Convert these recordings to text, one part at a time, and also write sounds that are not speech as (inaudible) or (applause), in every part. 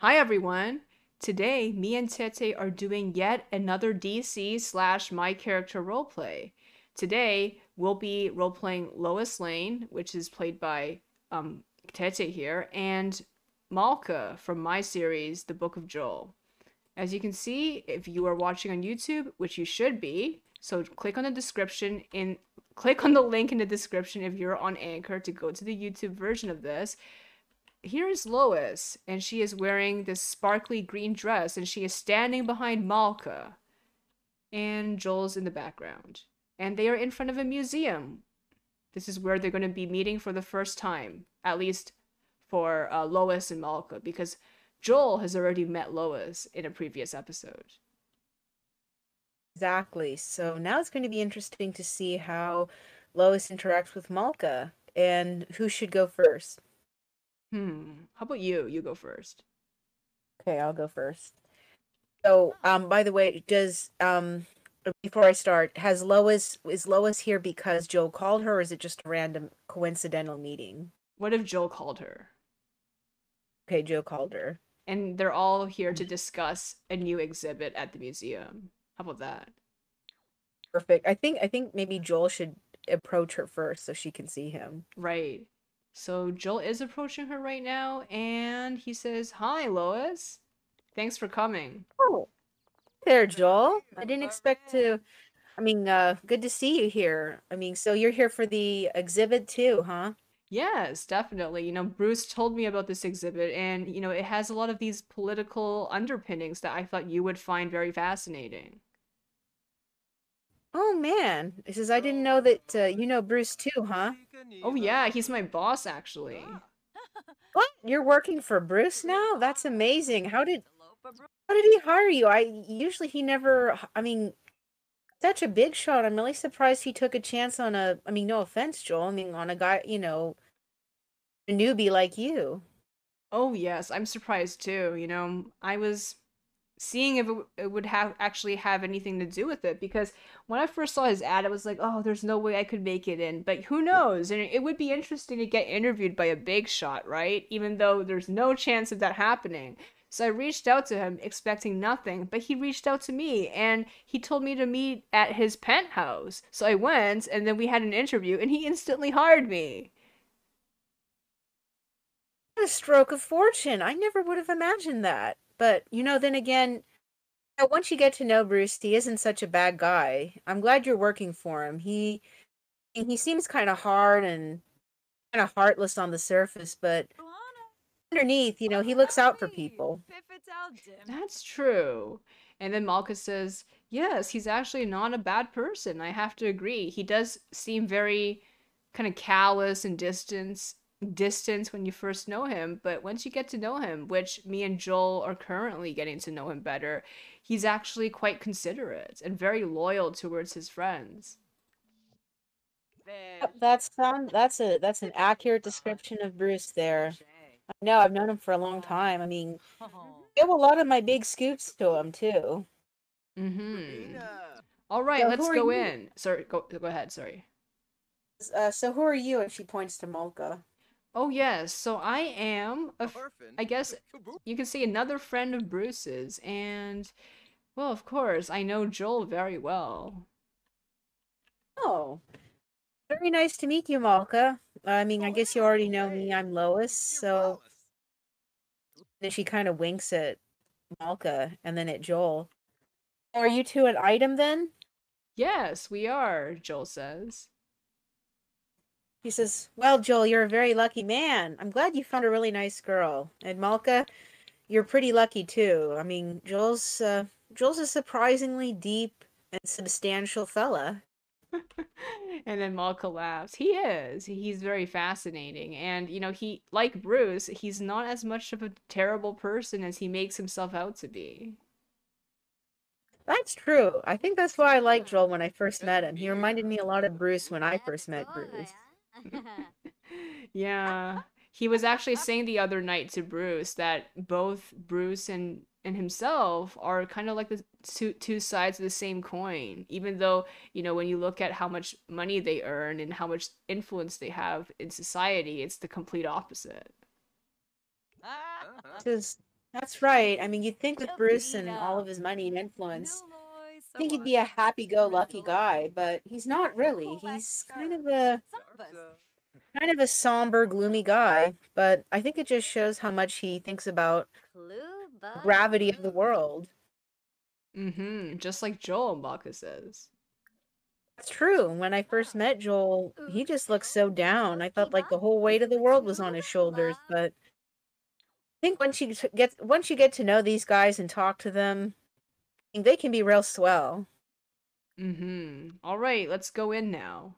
Hi everyone! Today, me and Tete are doing yet another DC slash my character roleplay. Today, we'll be roleplaying Lois Lane, which is played by um, Tete here, and Malka from my series, The Book of Joel. As you can see, if you are watching on YouTube, which you should be, so click on the description in (laughs) click on the link in the description if you're on Anchor to go to the YouTube version of this. Here is Lois, and she is wearing this sparkly green dress, and she is standing behind Malka. And Joel's in the background. And they are in front of a museum. This is where they're going to be meeting for the first time, at least for uh, Lois and Malka, because Joel has already met Lois in a previous episode. Exactly. So now it's going to be interesting to see how Lois interacts with Malka and who should go first. Hmm. How about you? You go first. Okay, I'll go first. So, um, by the way, does um, before I start, has Lois is Lois here because Joe called her, or is it just a random coincidental meeting? What if Joel called her? Okay, Joe called her. And they're all here to discuss a new exhibit at the museum. How about that? Perfect. I think I think maybe Joel should approach her first so she can see him. Right. So Joel is approaching her right now, and he says, "Hi, Lois. Thanks for coming." Oh, there, Joel. I didn't expect to. I mean, uh, good to see you here. I mean, so you're here for the exhibit too, huh? Yes, definitely. You know, Bruce told me about this exhibit, and you know, it has a lot of these political underpinnings that I thought you would find very fascinating. Oh man, he says I didn't know that uh, you know Bruce too, huh? Oh yeah, he's my boss actually. What? You're working for Bruce now? That's amazing. How did how did he hire you? I usually he never. I mean, such a big shot. I'm really surprised he took a chance on a. I mean, no offense, Joel. I mean, on a guy, you know, a newbie like you. Oh yes, I'm surprised too. You know, I was seeing if it, would have actually have anything to do with it because when I first saw his ad, I was like, oh, there's no way I could make it in. But who knows? And it would be interesting to get interviewed by a big shot, right? Even though there's no chance of that happening. So I reached out to him expecting nothing, but he reached out to me and he told me to meet at his penthouse. So I went and then we had an interview and he instantly hired me. What a stroke of fortune. I never would have imagined that. But, you know, then again, once you get to know Bruce, he isn't such a bad guy. I'm glad you're working for him. He he seems kind of hard and kind of heartless on the surface, but underneath, you know, he looks out for people. That's true. And then Malka says, Yes, he's actually not a bad person. I have to agree. He does seem very kind of callous and distant distance when you first know him, but once you get to know him, which me and Joel are currently getting to know him better, he's actually quite considerate and very loyal towards his friends. That's um, that's a that's an accurate description of Bruce there. I know I've known him for a long time. I mean, (laughs) I give a lot of my big scoops to him too. Mm-hmm. All right, so let's go you? in. Sorry, go go ahead. Sorry. Uh, so who are you? And she points to Malka. Oh yes, so I am a, I guess (laughs) you can say another friend of Bruce's, and well, of course, I know Joel very well. Oh, very nice to meet you, Malka. I mean, I guess you already know me. I'm Lois, so then she kind of winks at Malka and then at Joel. Are you two an item then? Yes, we are, Joel says. He says, Well, Joel, you're a very lucky man. I'm glad you found a really nice girl. And Malka, you're pretty lucky too. I mean, Joel's uh, Joel's a surprisingly deep and substantial fella. (laughs) and then Malka laughs. He is. He's very fascinating. And, you know, he, like Bruce, he's not as much of a terrible person as he makes himself out to be. That's true. I think that's why I liked Joel when I first met him. He reminded me a lot of Bruce when I first met Bruce. Yeah. He was actually saying the other night to Bruce that both Bruce and and himself are kind of like the two, two sides of the same coin even though you know when you look at how much money they earn and how much influence they have in society it's the complete opposite just That's right. I mean, you'd think with Bruce and all of his money and influence, I think he'd be a happy-go-lucky guy, but he's not really. He's kind of a kind of a somber, gloomy guy. But I think it just shows how much he thinks about the gravity of the world. Mm-hmm. Just like Joel Malka says. It's true. When I first met Joel, he just looked so down. I thought like the whole weight of the world was on his shoulders. But I think once you get once you get to know these guys and talk to them, they can be real swell. Mm-hmm. All right, let's go in now.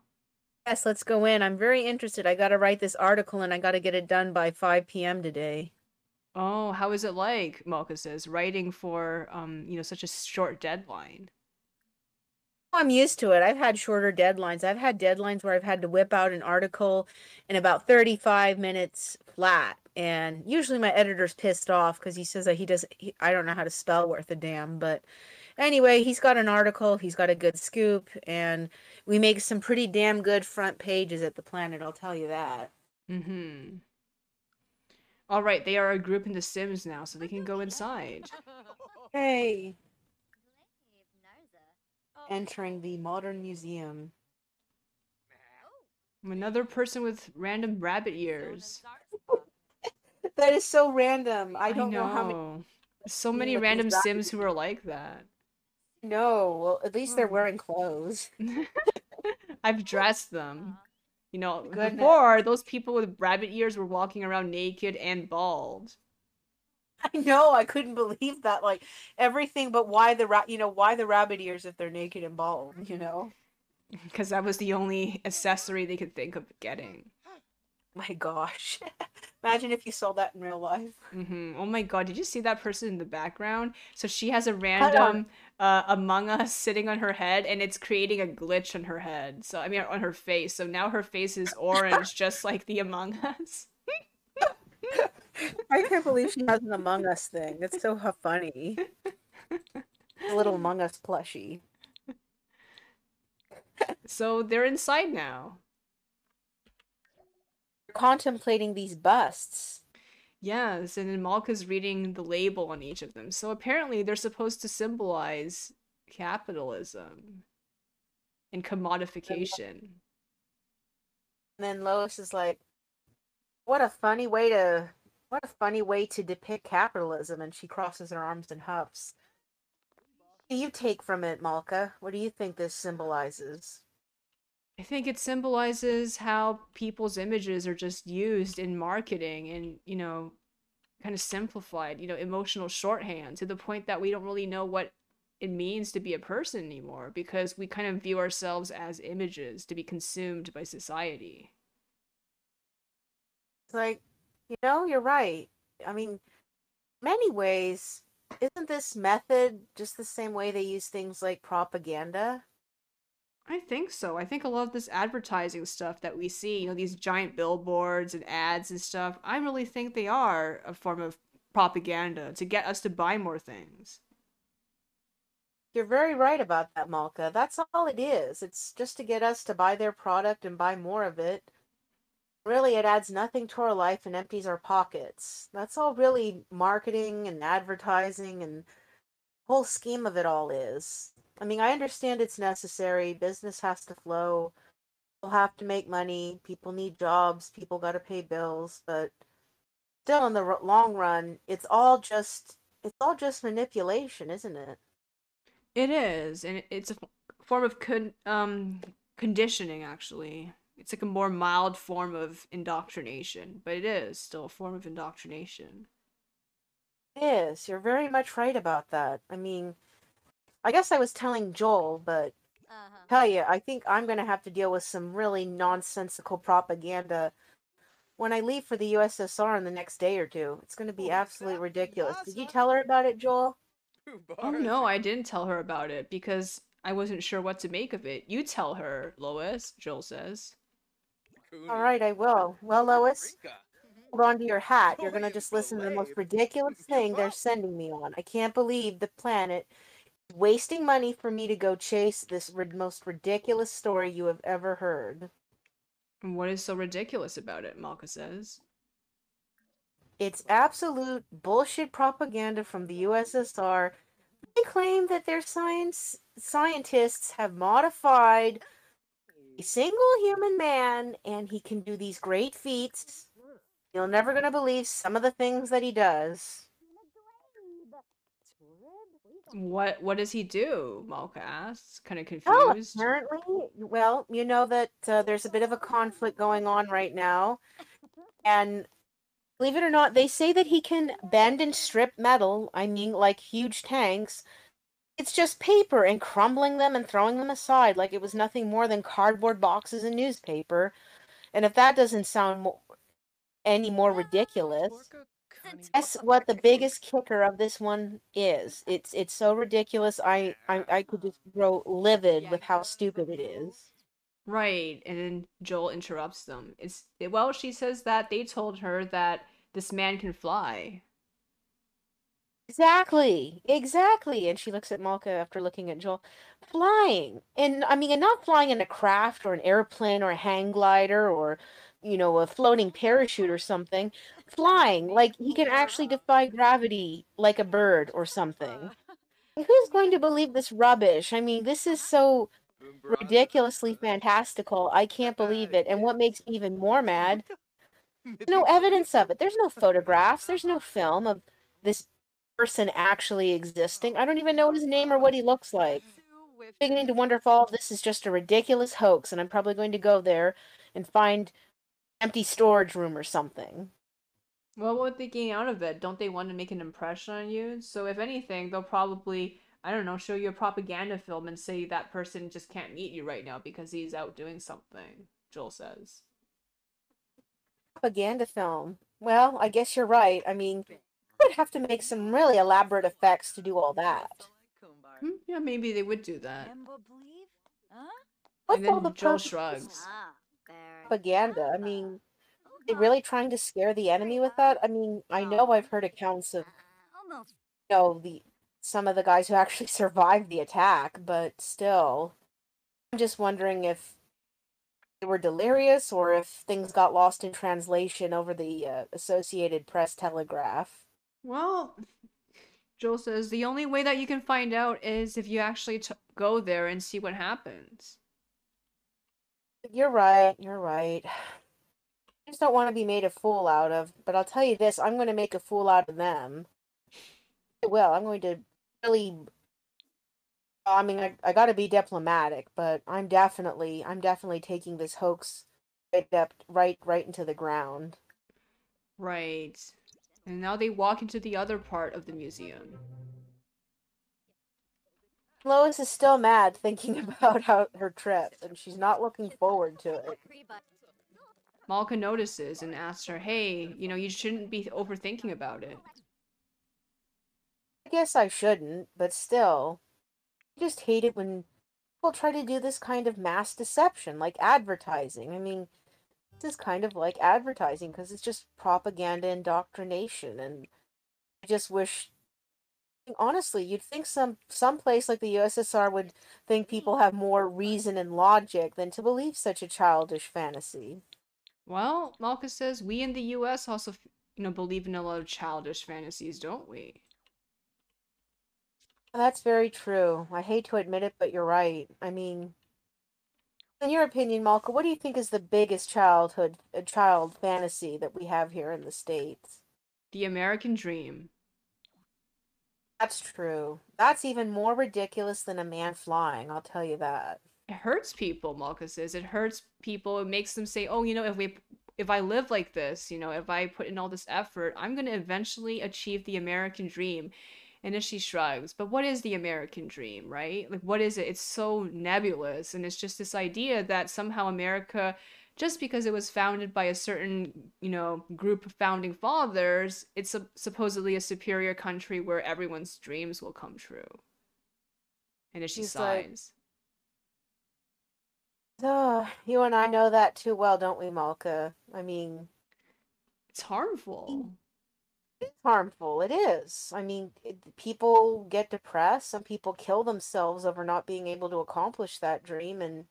Yes, let's go in. I'm very interested. I got to write this article and I got to get it done by 5 p.m. today. Oh, how is it like, Malka says, writing for um, you know, such a short deadline? I'm used to it. I've had shorter deadlines. I've had deadlines where I've had to whip out an article in about 35 minutes flat. And usually my editor's pissed off because he says that he doesn't, he, I don't know how to spell worth a damn. But anyway, he's got an article, he's got a good scoop, and we make some pretty damn good front pages at the planet, I'll tell you that. Mm hmm. All right, they are a group in The Sims now, so they can go inside. (laughs) Hey. Entering the modern museum. Another person with random rabbit ears. That is so random. I don't I know. know. how many. So many random Sims who are like that. No, well, at least they're wearing clothes. (laughs) I've dressed them. You know, Goodness. before those people with rabbit ears were walking around naked and bald. (laughs) I know, I couldn't believe that. Like everything, but why the rat? You know, why the rabbit ears if they're naked and bald? You know, (laughs) because that was the only accessory they could think of getting. (laughs) My gosh. (laughs) Imagine if you saw that in real life. Mm-hmm. Oh my god, did you see that person in the background? So she has a random uh, Among Us sitting on her head, and it's creating a glitch on her head. So I mean, on her face. So now her face is orange, (laughs) just like the Among Us. I can't believe she has an Among Us thing. It's so funny. a little Among Us plushie. so they're inside now contemplating these busts. Yes, and then Malka's reading the label on each of them. So apparently they're supposed to symbolize capitalism and commodification. And then Lois is like, "What a funny way to what a funny way to depict capitalism." And she crosses her arms and huffs. What do you take from it, Malka? What do you think this symbolizes? I think it symbolizes how people's images are just used in marketing and, you know, kind of simplified, you know, emotional shorthand to the point that we don't really know what it means to be a person anymore because we kind of view ourselves as images to be consumed by society. It's like, you know, you're right. I mean, many ways, isn't this method just the same way they use things like propaganda? I think so. I think a lot of this advertising stuff that we see, you know, these giant billboards and ads and stuff, I really think they are a form of propaganda to get us to buy more things. You're very right about that, Malka. That's all it is. It's just to get us to buy their product and buy more of it. Really, it adds nothing to our life and empties our pockets. That's all really marketing and advertising and whole scheme of it all is. I mean, I understand it's necessary. Business has to flow. People have to make money. People need jobs. People got to pay bills. But still, in the long run, it's all just it's all just manipulation, isn't it? It is, and it's a form of con- um conditioning. Actually, it's like a more mild form of indoctrination, but it is still a form of indoctrination. It is. You're very much right about that. I mean I guess I was telling Joel, but uh-huh. tell you, I think I'm going to have to deal with some really nonsensical propaganda when I leave for the USSR in the next day or two. It's going to be absolutely ridiculous. Did you tell her about it, Joel? Oh no, I didn't tell her about it because I wasn't sure what to make of it. You tell her, Lois, Joel says. All right, I will. Well, Lois, hold on to your hat. You're going to just listen to the most ridiculous (laughs) thing they're sending me on. I can't believe the planet wasting money for me to go chase this most ridiculous story you have ever heard. What is so ridiculous about it? Malka says. It's absolute bullshit propaganda from the USSR. They claim that their science scientists have modified a single human man and he can do these great feats. You're never going to believe some of the things that he does. What what does he do? Malka asks, kind of confused. Oh, apparently, well, you know that uh, there's a bit of a conflict going on right now. And believe it or not, they say that he can bend and strip metal. I mean, like huge tanks. It's just paper and crumbling them and throwing them aside like it was nothing more than cardboard boxes and newspaper. And if that doesn't sound mo- any more ridiculous, Guess what the biggest kicker of this one is? It's it's so ridiculous. I I, I could just grow livid with how stupid it is. Right, and then Joel interrupts them. It's well, she says that they told her that this man can fly. Exactly, exactly. And she looks at Malka after looking at Joel. Flying, and I mean, and not flying in a craft or an airplane or a hang glider or, you know, a floating parachute or something. Flying, like he can actually defy gravity like a bird or something. (laughs) Who's going to believe this rubbish? I mean, this is so ridiculously fantastical. I can't believe it. And what makes me even more mad, no evidence of it. There's no photographs. There's no film of this person actually existing. I don't even know his name or what he looks like. I'm beginning to wonder if all this is just a ridiculous hoax, and I'm probably going to go there and find empty storage room or something. Well, what would they gain out of it? Don't they want to make an impression on you? So if anything, they'll probably, I don't know, show you a propaganda film and say that person just can't meet you right now because he's out doing something, Joel says. Propaganda film. Well, I guess you're right. I mean, you would have to make some really elaborate effects to do all that. Hmm, yeah, maybe they would do that. What's And all the then Joel purpose of shrugs. propaganda? I mean, they really trying to scare the enemy with that? I mean, I know I've heard accounts of you know the some of the guys who actually (laughs) survived the attack, but still, I'm just wondering if they were delirious or if things got lost in translation over the uh, Associated Press telegraph. Well, Joel says the only way that you can find out is if you actually t go there and see what happens. You're right. You're right. Just don't want to be made a fool out of. But I'll tell you this: I'm going to make a fool out of them. I will. I'm going to really. I mean, I, I got to be diplomatic, but I'm definitely, I'm definitely taking this hoax right up, right, right into the ground. Right. And now they walk into the other part of the museum. Lois is still mad thinking (laughs) about how her trip, and she's not looking forward to it. Malka notices and asks her, hey, you know, you shouldn't be overthinking about it. I guess I shouldn't, but still, I just hate it when people try to do this kind of mass deception, like advertising. I mean, this is kind of like advertising because it's just propaganda indoctrination, and I just wish. Honestly, you'd think some some place like the USSR would think people have more reason and logic than to believe such a childish fantasy. Well, Malka says we in the US also, you know, believe in a lot of childish fantasies, don't we? That's very true. I hate to admit it, but you're right. I mean, in your opinion, Malka, what do you think is the biggest childhood uh, child fantasy that we have here in the States? The American dream. That's true. That's even more ridiculous than a man flying, I'll tell you that. It hurts people, Malka says. It hurts people. It makes them say, "Oh, you know, if we if I live like this, you know, if I put in all this effort, I'm going to eventually achieve the American dream." And then she shrugs. But what is the American dream, right? Like what is it? It's so nebulous and it's just this idea that somehow America just because it was founded by a certain, you know, group of founding fathers, it's a, supposedly a superior country where everyone's dreams will come true. And then she She's like, sighs. Oh, you and I know that too well, don't we, Malka? I mean, It's harmful. it's harmful. It is. I mean, it, people get depressed. Some people kill themselves over not being able to accomplish that dream. And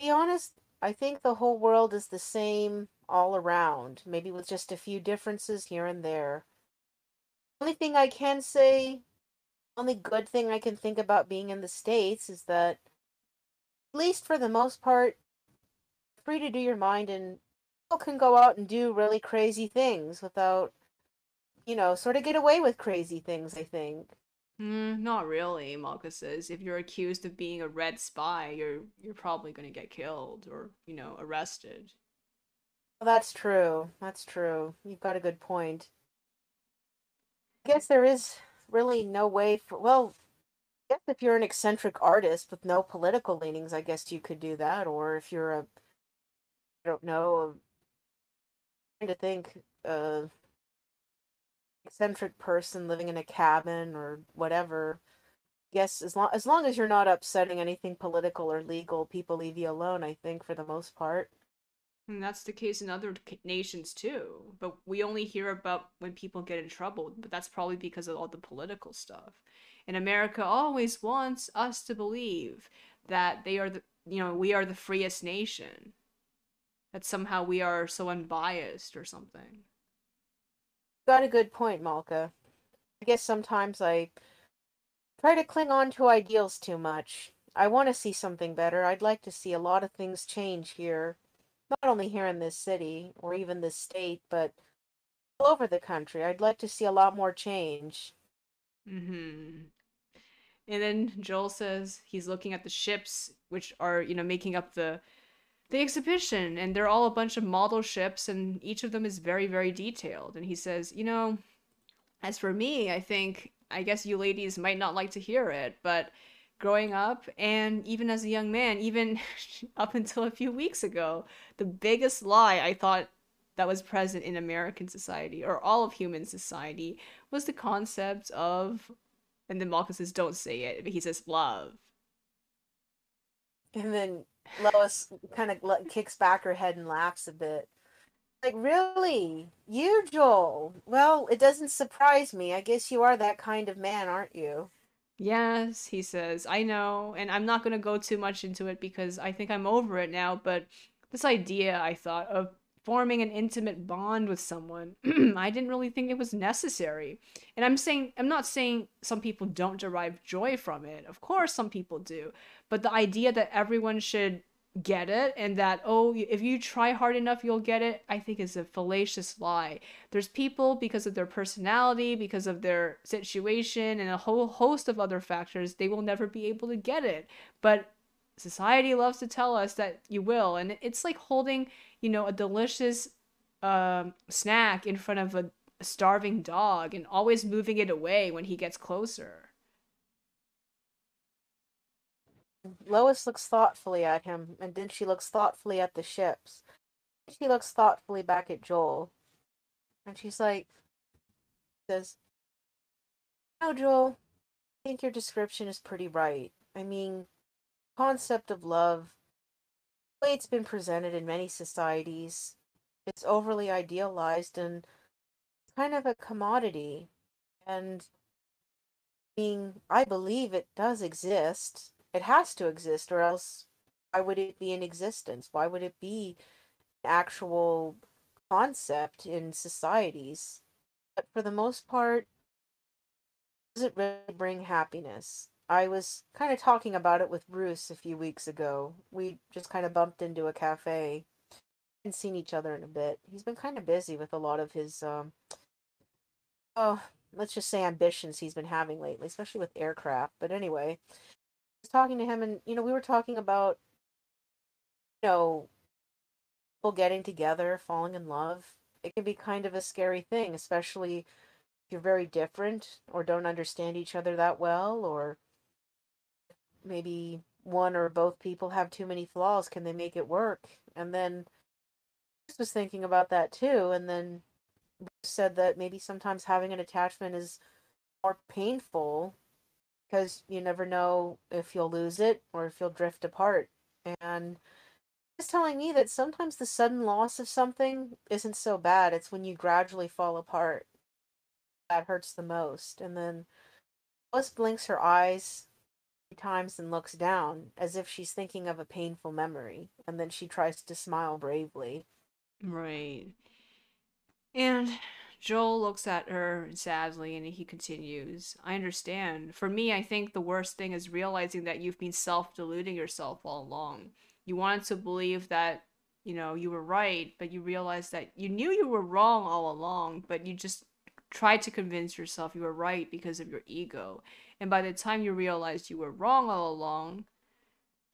to be honest, I think the whole world is the same all around, maybe with just a few differences here and there. Only thing I can say, only good thing I can think about being in the States is that, at least for the most part, free to do your mind and people can go out and do really crazy things without, you know, sort of get away with crazy things, I think. Mm, not really, Malka says. If you're accused of being a red spy, you're you're probably gonna get killed or, you know, arrested. Well, that's true. That's true. You've got a good point. I guess there is really no way for, well, guess if you're an eccentric artist with no political leanings, I guess you could do that. Or if you're a, I don't know, I'm trying to think, uh, eccentric person living in a cabin or whatever. Yes, as long as long as you're not upsetting anything political or legal, people leave you alone. I think for the most part. And that's the case in other nations too. But we only hear about when people get in trouble, but that's probably because of all the political stuff. And America always wants us to believe that they are the, you know, we are the freest nation. That somehow we are so unbiased or something. Got a good point, Malka. I guess sometimes I try to cling on to ideals too much. I want to see something better. I'd like to see a lot of things change here, not only here in this city or even this state, but all over the country. I'd like to see a lot more change. Mm-hmm. And then Joel says he's looking at the ships, which are, you know, making up the the exhibition, and they're all a bunch of model ships, and each of them is very, very detailed. And he says, you know, as for me, I think I guess you ladies might not like to hear it, but growing up and even as a young man, even (laughs) up until a few weeks ago, the biggest lie I thought that was present in American society or all of human society was the concept of and then Malka says, "Don't say it," but he says, "Love." And then Lois kind of kicks back her head and laughs a bit. Like, really? You, Joel? Well, it doesn't surprise me. I guess you are that kind of man, aren't you? Yes, he says, I know, and I'm not going to go too much into it because I think I'm over it now, but this idea I thought of forming an intimate bond with someone, (clears throat) I didn't really think it was necessary. And I'm saying, I'm not saying some people don't derive joy from it. Of course, some people do. But the idea that everyone should get it and that oh if you try hard enough you'll get it i think is a fallacious lie there's people because of their personality because of their situation and a whole host of other factors they will never be able to get it but society loves to tell us that you will and it's like holding you know a delicious um, snack in front of a, starving dog and always moving it away when he gets closer Lois looks thoughtfully at him, and then she looks thoughtfully at the ships. She looks thoughtfully back at Joel. And she's like, says, No, Joel, I think your description is pretty right. I mean, concept of love, it's been presented in many societies, it's overly idealized and kind of a commodity. And being, I believe it does exist it has to exist, or else why would it be in existence? Why would it be an actual concept in societies? But for the most part, does it really bring happiness? I was kind of talking about it with Bruce a few weeks ago. We just kind of bumped into a cafe and seen each other in a bit. He's been kind of busy with a lot of his um oh, let's just say ambitions he's been having lately, especially with aircraft. But anyway, I was talking to him, and you know, we were talking about, you know, people getting together, falling in love. It can be kind of a scary thing, especially if you're very different or don't understand each other that well, or maybe one or both people have too many flaws. Can they make it work? And then I was thinking about that too, and then said that maybe sometimes having an attachment is more painful because you never know if you'll lose it or if you'll drift apart. And it's telling me that sometimes the sudden loss of something isn't so bad. It's when you gradually fall apart that hurts the most. And then Alice blinks her eyes times and looks down as if she's thinking of a painful memory. And then she tries to smile bravely. Right. And Joel looks at her sadly and he continues, I understand. For me, I think the worst thing is realizing that you've been self deluding yourself all along. You wanted to believe that, you know, you were right, but you realized that you knew you were wrong all along, but you just tried to convince yourself you were right because of your ego. And by the time you realized you were wrong all along,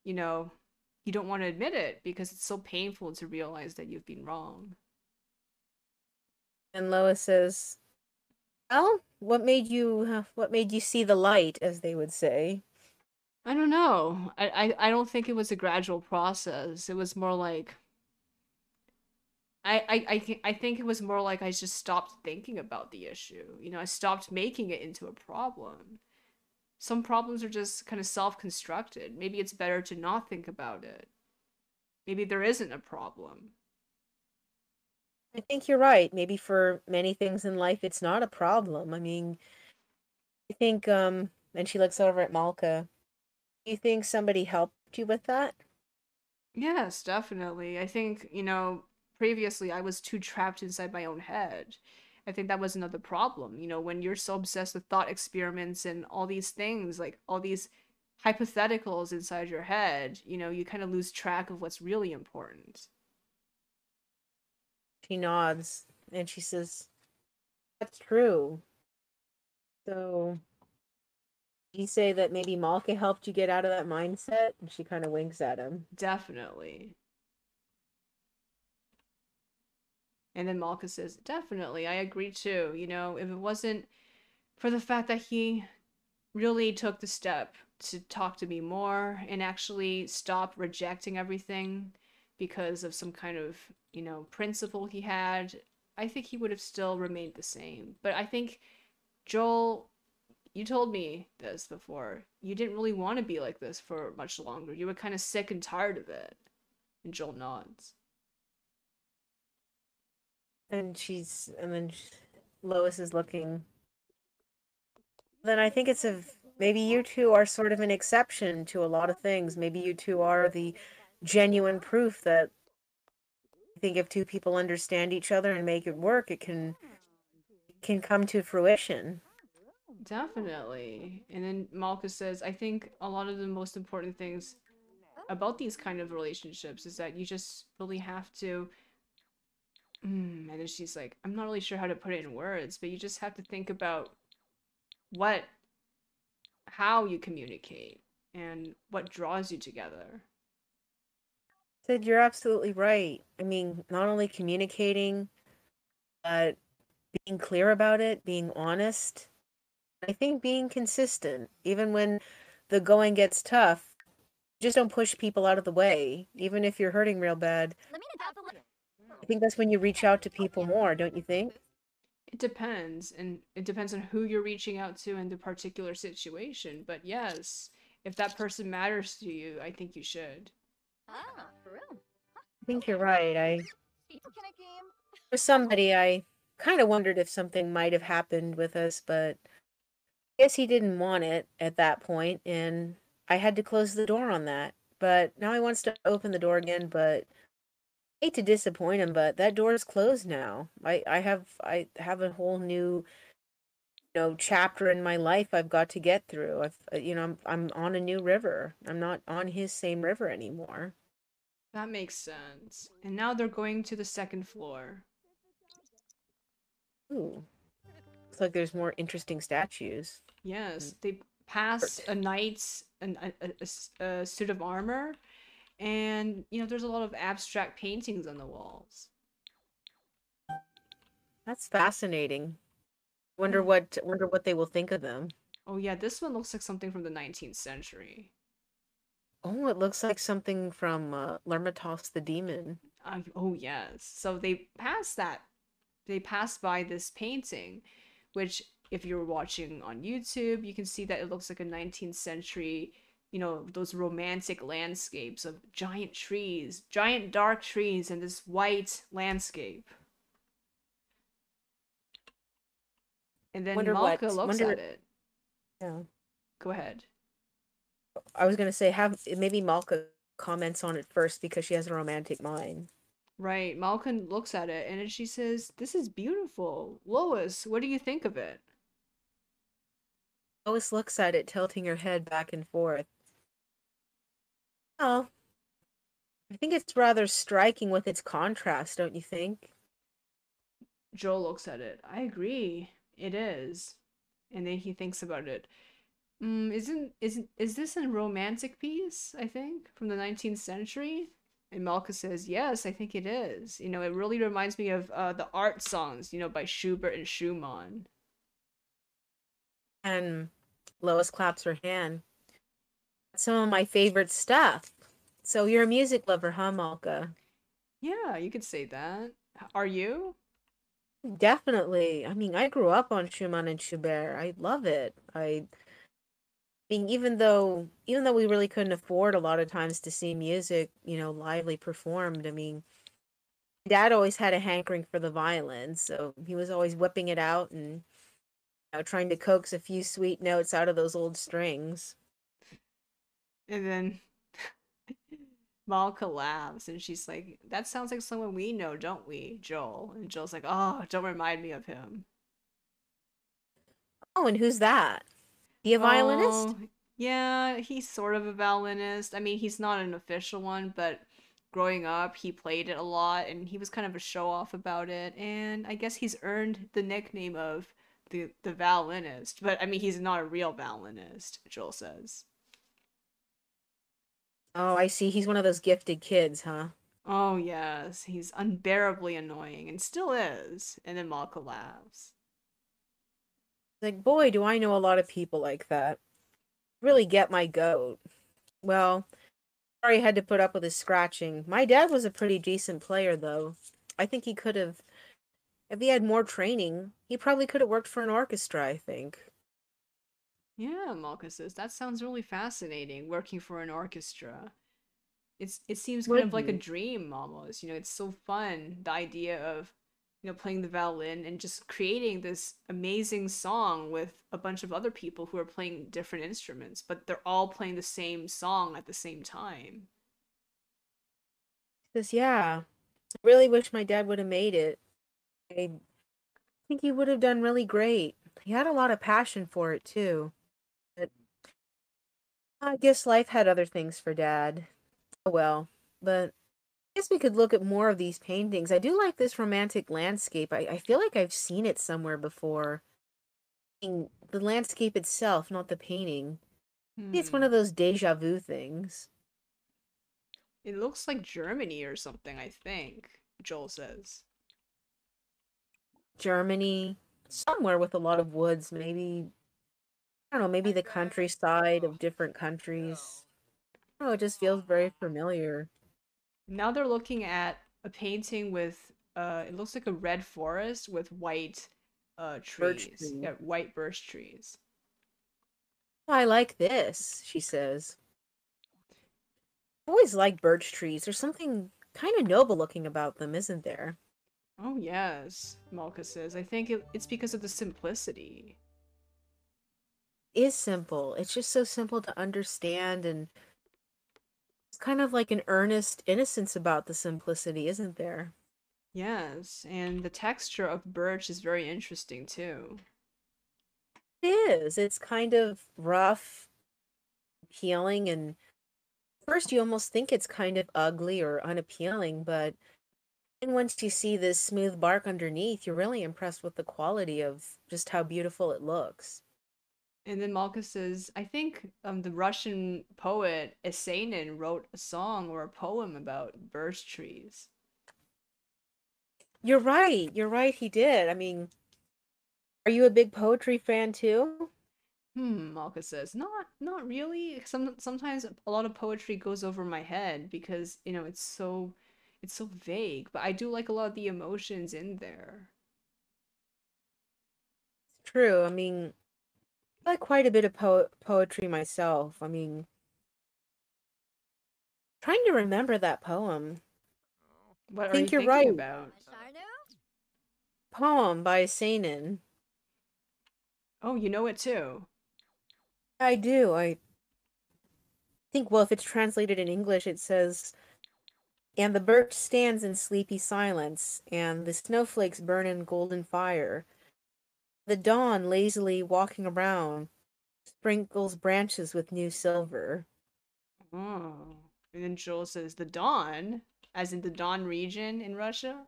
you know, you don't want to admit it because it's so painful to realize that you've been wrong. And Lois says, "Well, what made you what made you see the light, as they would say?" I don't know. I, I, I don't think it was a gradual process. It was more like I, I, I, th- I think it was more like I just stopped thinking about the issue. You know, I stopped making it into a problem. Some problems are just kind of self constructed. Maybe it's better to not think about it. Maybe there isn't a problem. I think you're right. Maybe for many things in life, it's not a problem. I mean, I think, um, and she looks over at Malka. Do you think somebody helped you with that? Yes, definitely. I think, you know, previously I was too trapped inside my own head. I think that was another problem. You know, when you're so obsessed with thought experiments and all these things, like all these hypotheticals inside your head, you know, you kind of lose track of what's really important. She nods and she says, That's true. So you say that maybe Malka helped you get out of that mindset? And she kind of winks at him. Definitely. And then Malka says, Definitely, I agree too. You know, if it wasn't for the fact that he really took the step to talk to me more and actually stop rejecting everything because of some kind of, you know, principle he had, I think he would have still remained the same. But I think Joel, you told me this before. You didn't really want to be like this for much longer. You were kind of sick and tired of it. And Joel nods. And she's, and then sh- Lois is looking. Then I think it's a, maybe you two are sort of an exception to a lot of things. Maybe you two are the genuine proof that I think if two people understand each other and make it work, it can can come to fruition. Definitely. And then Malka says, I think a lot of the most important things about these kind of relationships is that you just really have to mm, and then she's like, I'm not really sure how to put it in words, but you just have to think about what how you communicate and what draws you together. Said you're absolutely right. I mean, not only communicating, but being clear about it, being honest. I think being consistent, even when the going gets tough, just don't push people out of the way, even if you're hurting real bad. I think that's when you reach out to people more, don't you think? It depends, and it depends on who you're reaching out to in the particular situation. But yes, if that person matters to you, I think you should. Ah, for real. I think you're right. I for somebody I kind of wondered if something might have happened with us, but I guess he didn't want it at that point, and I had to close the door on that. But now he wants to open the door again, but hate to disappoint him, but that door is closed now. I I have I have a whole new you know chapter in my life I've got to get through. I've uh, you know I'm I'm on a new river. I'm not on his same river anymore. That makes sense. And now they're going to the second floor. Ooh. Looks like there's more interesting statues. Yes, they pass a knight's an, a, a- a suit of armor, and you know there's a lot of abstract paintings on the walls. That's fascinating. Wonder what wonder what they will think of them. Oh yeah, this one looks like something from the 19th century. Oh, it looks like something from uh, Lermontov's the Demon. Uh, oh yes. So they passed that. They passed by this painting, which if you're watching on YouTube, you can see that it looks like a 19th century, you know, those romantic landscapes of giant trees, giant dark trees, and this white landscape. And then Wonder Malka what- looks wonder- at it. Yeah. Go ahead. I was gonna say have maybe Malka comments on it first because she has a romantic mind. Right. Malka looks at it and she says, This is beautiful. Lois, what do you think of it? Lois looks at it, tilting her head back and forth. Oh, I think it's rather striking with its contrast, don't you think? Joel looks at it. I agree. It is. And then he thinks about it. Mm, isn't isn't is this a romantic piece, I think, from the 19th century? And Malka says, Yes, I think it is. You know, it really reminds me of uh, the art songs, you know, by Schubert and Schumann. And Lois claps her hand. Some of my favorite stuff. So you're a music lover, huh, Malka? Yeah, you could say that. Are you? Definitely. I mean, I grew up on Schumann and Schubert. I love it. I mean, even though even though we really couldn't afford a lot of times to see music, you know, lively performed, I mean, dad always had a hankering for the violin, so he was always whipping it out and you know, trying to coax a few sweet notes out of those old strings. And then Malka laughs and she's like, That sounds like someone we know, don't we, Joel? And Joel's like, Oh, don't remind me of him. Oh, and who's that? He a violinist? Oh, yeah, he's sort of a violinist. I mean, he's not an official one, but growing up, he played it a lot and he was kind of a show off about it. And I guess he's earned the nickname of the the violinist. But I mean, he's not a real violinist, Joel says. Oh, I see. He's one of those gifted kids, huh? Oh, yes, he's unbearably annoying and still is. And then Malka laughs. Like, boy, do I know a lot of people like that. Really get my goat. Well, sorry I had to put up with his scratching. My dad was a pretty decent player, though. I think he could have, if he had more training, he probably could have worked for an orchestra, I think. Yeah, Malka says, that sounds really fascinating, working for an orchestra. It's it seems kind of like a dream almost. You know, it's so fun, the idea of, you know, playing the violin and just creating this amazing song with a bunch of other people who are playing different instruments, but they're all playing the same song at the same time. He says, yeah, I really wish my dad would have made it. I think he would have done really great. He had a lot of passion for it, too. I guess life had other things for dad. Oh well. But I guess we could look at more of these paintings. I do like this romantic landscape. I, I feel like I've seen it somewhere before. In the landscape itself, not the painting. Maybe it's one Hmm. of those deja vu things. It looks like Germany or something, I think, Joel says. Germany, somewhere with a lot of woods, maybe, I don't know, maybe the countryside of different countries. Oh, it just feels very familiar. Now they're looking at a painting with uh it looks like a red forest with white uh trees. tree. Yeah, white birch trees. "Oh, I like this, she says. I always like birch trees. There's something kind of noble looking about them, isn't there? Oh yes, Malka says. I think it, it's because of the simplicity. Is simple. It's just so simple to understand and it's kind of like an earnest innocence about the simplicity, isn't there? Yes, and the texture of birch is very interesting too. It is. It's kind of rough, peeling, and first you almost think it's kind of ugly or unappealing, but then once you see this smooth bark underneath, you're really impressed with the quality of just how beautiful it looks. And then Malka says, I think um the Russian poet Esenin wrote a song or a poem about birch trees. You're right. You're right. He did. I mean, are you a big poetry fan too? Hmm, Malka says, not not really. Some sometimes a lot of poetry goes over my head because, you know, it's so it's so vague, but I do like a lot of the emotions in there. It's true. I mean, I like quite a bit of po- poetry myself. I mean, trying to remember that poem. Oh, what I are you think you're right. about? Poem by Esenin. Oh, you know it too. I do. I think, well, if it's translated in English, it says, And the birch stands in sleepy silence, and the snowflakes burn in golden fire. The dawn, lazily walking around, sprinkles branches with new silver. Oh. And then Joel says, the dawn? as in the Don region in Russia?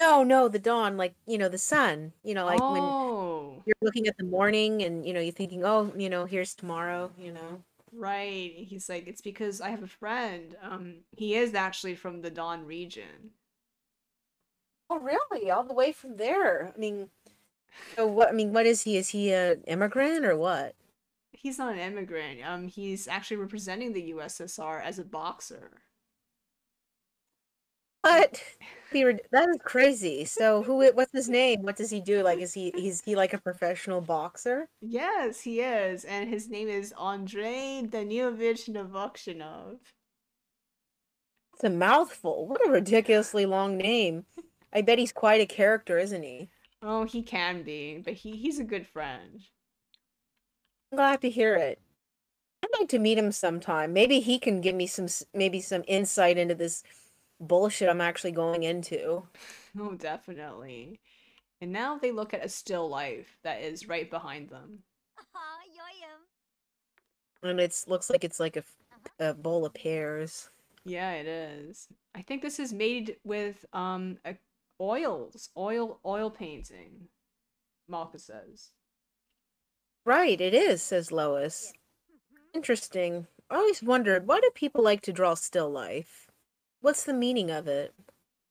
No, no, the dawn, like, you know, the sun. You know, like when Oh, you're looking at the morning and, you know, you're thinking, oh, you know, here's tomorrow, you know. right. He's like, it's because I have a friend. Um, he is actually from the Don region. Oh, really? All the way from there? I mean, so what, I mean, what is he? Is he a immigrant or what? He's not an immigrant. Um, he's actually representing the USSR as a boxer. Re- That is crazy. So who, what's his name? What does he do? Like, is he, he's he like a professional boxer? Yes, he is, and his name is Andrei Danilovich Novokshinov. It's a mouthful. What a ridiculously long name. I bet he's quite a character, isn't he? Oh, he can be, but he he's a good friend. I'm glad to hear it. I'd like to meet him sometime. Maybe he can give me some maybe some insight into this bullshit I'm actually going into. (laughs) Oh, definitely. And now they look at a still life that is right behind them. Aw, yoyum. And it looks like it's like a, a bowl of pears. Yeah, it is. I think this is made with um a, oils, oil oil painting. Malka says. Right, it is, says Lois. Interesting. I always wondered why do people like to draw still life? What's the meaning of it?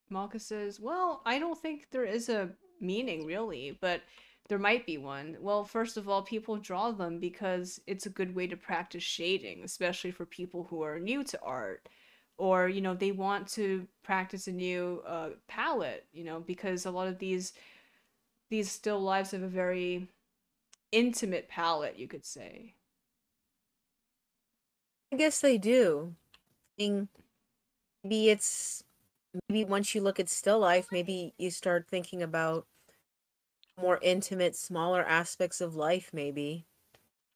Malka says, "Well, I don't think there is a meaning really, but there might be one. Well, first of all, people draw them because it's a good way to practice shading, especially for people who are new to art." Or, you know, they want to practice a new uh, palette, you know, because a lot of these these still lives have a very intimate palette, you could say. I guess they do. I mean, maybe it's maybe once you look at still life, maybe you start thinking about more intimate, smaller aspects of life, maybe.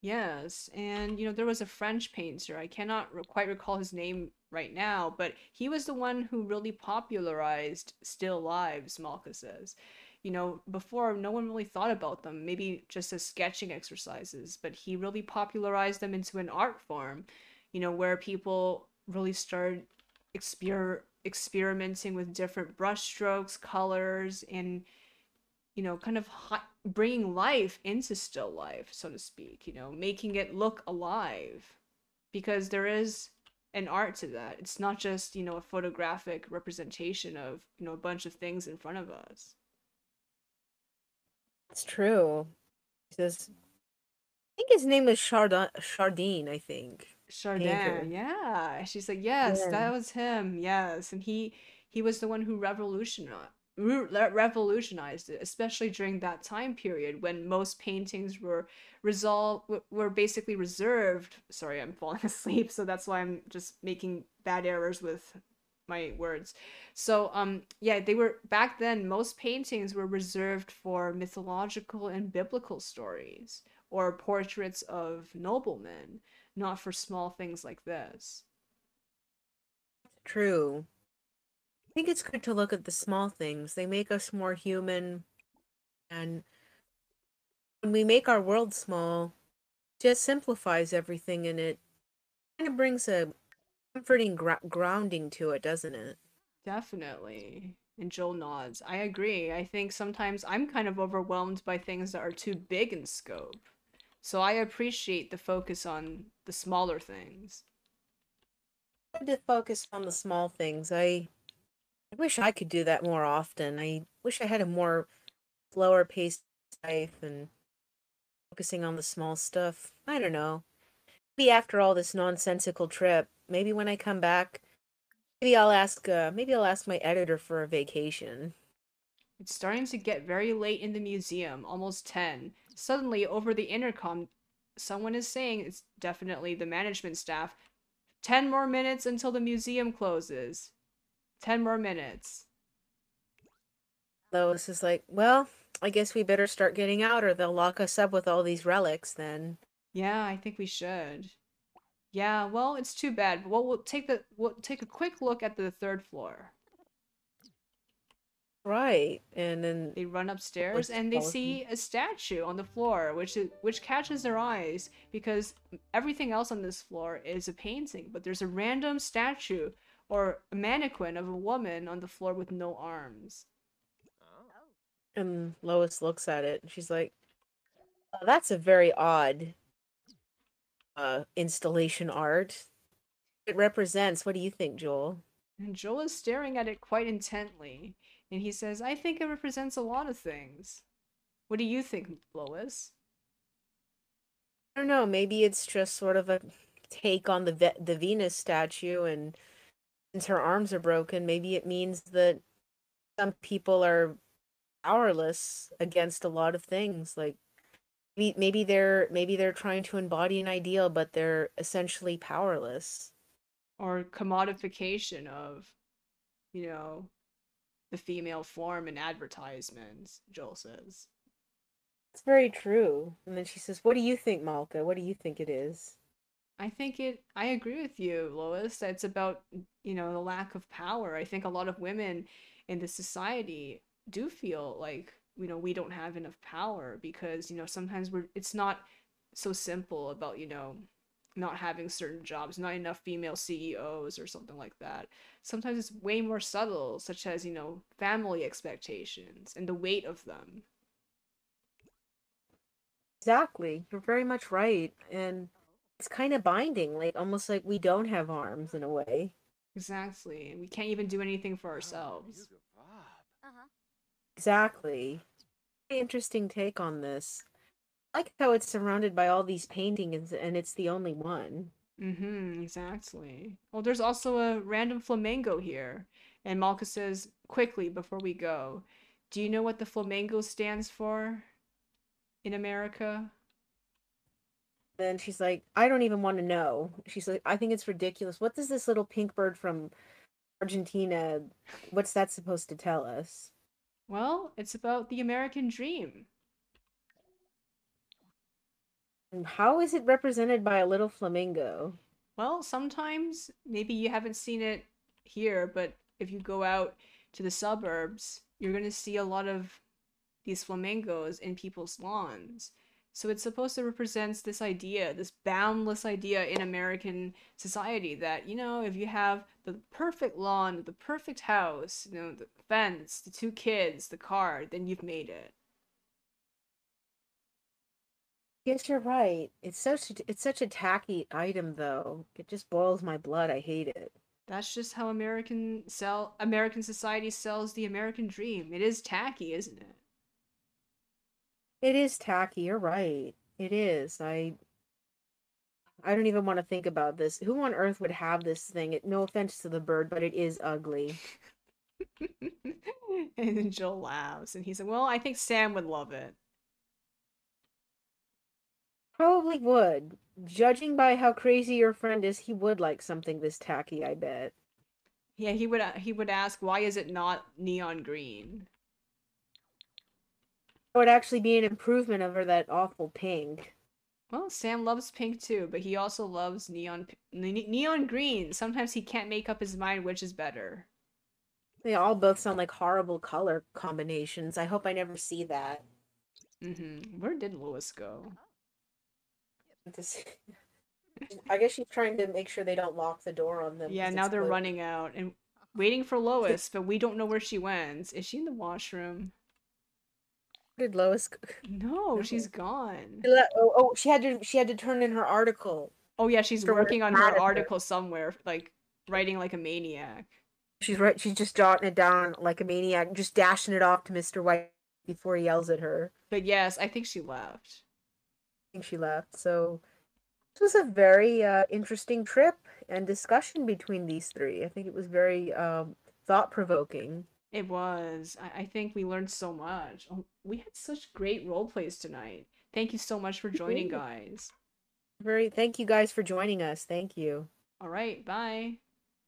Yes, and you know, there was a French painter. I cannot re- quite recall his name right now, but he was the one who really popularized still lives, Malka says. You know, before no one really thought about them, maybe just as sketching exercises, but he really popularized them into an art form, you know, where people really started exper experimenting with different brush strokes, colors, and you know, kind of hi- bringing life into still life, so to speak, you know, making it look alive. Because there is an art to that. It's not just, you know, a photographic representation of, you know, a bunch of things in front of us. It's true. He says, I think his name was Chardin, Chardin, I think. Painter. Chardin, yeah. She's like, yes, Yeah. that was him. Yes, and he he was the one who revolutionized revolutionized it, especially during that time period when most paintings were resolved were basically reserved. Sorry, I'm falling (laughs) asleep, so that's why I'm just making bad errors with my words. So, um, yeah, they were back then. Most paintings were reserved for mythological and biblical stories or portraits of noblemen not for small things like this. True. I think it's good to look at the small things. They make us more human. And when we make our world small, it just simplifies everything and it kind of brings a comforting gr- grounding to it, doesn't it? Definitely. And Joel nods. I agree. I think sometimes I'm kind of overwhelmed by things that are too big in scope. So I appreciate the focus on the smaller things. To focus on the small things. I, I wish I could do that more often. I wish I had a more slower paced life and focusing on the small stuff. I don't know. Maybe after all this nonsensical trip, maybe when I come back, maybe I'll ask. Uh, maybe I'll ask my editor for a vacation. It's starting to get very late in the museum, almost 10. Suddenly, over the intercom, someone is saying it's definitely the management staff 10 more minutes until the museum closes. 10 more minutes. Lois is like, well, I guess we better start getting out, or they'll lock us up with all these relics. Then Yeah, I think we should. Yeah, well, it's too bad. Well, we'll take the we'll take a quick look at the third floor. Right. And then They run upstairs and they see a statue on the floor, which is which catches their eyes because everything else on this floor is a painting, but there's a random statue or a mannequin of a woman on the floor with no arms. and Lois looks at it and she's like, "Oh, that's a very odd uh installation art. It represents, what do you think, Joel? And Joel is staring at it quite intently, and he says, "I think it represents a lot of things." What do you think, Lois? I don't know, maybe it's just sort of a take on the Ve- the Venus statue and since her arms are broken, maybe it means that some people are powerless against a lot of things like maybe, maybe they're maybe they're trying to embody an ideal but they're essentially powerless. Or commodification of, you know, the female form in advertisements, Joel says. it's very true. And then she says what do you think malka? What do you think it is I think it, I agree with you, Lois. It's about, you know, the lack of power. I think a lot of women in this society do feel like, you know, we don't have enough power because, you know, sometimes we're, it's not so simple about, you know, not having certain jobs, not enough female CEOs or something like that. Sometimes it's way more subtle, such as, you know, family expectations and the weight of them. exactly you're very much right and it's kind of binding like almost like we don't have arms in a way Exactly. And we can't even do anything for ourselves. exactly very interesting take on this I like how it's surrounded by all these paintings and it's the only one Mm-hmm, exactly. Well, there's also a random flamingo here. And Malka says, quickly before we go, do you know what the flamingo stands for in America? Then she's like, I don't even want to know. She's like, I think it's ridiculous. What does this little pink bird from Argentina, what's that supposed to tell us? Well, it's about the American dream. And how is it represented by a little flamingo? Well, sometimes maybe you haven't seen it here, but if you go out to the suburbs, you're going to see a lot of these flamingos in people's lawns. So it's supposed to represent this idea, this boundless idea in American society that, you know, if you have the perfect lawn, the perfect house, you know, the fence, the two kids, the car, then you've made it. Yes, you're right. It's such a, it's such a tacky item though. It just boils my blood. I hate it. That's just how American sell American society sells the American dream. It is tacky, isn't it? It is tacky. You're right. It is. I I don't even want to think about this. Who on earth would have this thing? It, no offense to the bird, but it is ugly. (laughs) and then Joel laughs and he said, Well, I think Sam would love it. Probably would. Judging by how crazy your friend is, he would like something this tacky, I bet. Yeah, he would uh, he would ask, Why is it not neon green? It would actually be an improvement over that awful pink. Well, Sam loves pink too, but he also loves neon neon green. Sometimes he can't make up his mind which is better. They all both sound like horrible color combinations. I hope I never see that. Mm-hmm. Where did Lois go? (laughs) I guess she's trying to make sure they don't lock the door on them. Yeah, now they're closed. running out and waiting for Lois, but we don't know where she went. Is she in the washroom? Where did Lois? Go? No, she's gone. She let- Oh, oh, she had to. She had to turn in her article. Oh yeah, she's working on her manager. article somewhere, like writing like a maniac. She's right. She's just jotting it down like a maniac, just dashing it off to Mister White before he yells at her. But yes, I think she left. I think she left. So this was a very uh, interesting trip and discussion between these three. I think it was very um, thought provoking. It was. I, I think we learned so much. Oh, we had such great role plays tonight. Thank you so much for joining, guys. Very. Thank you guys for joining us. Thank you. All right, bye.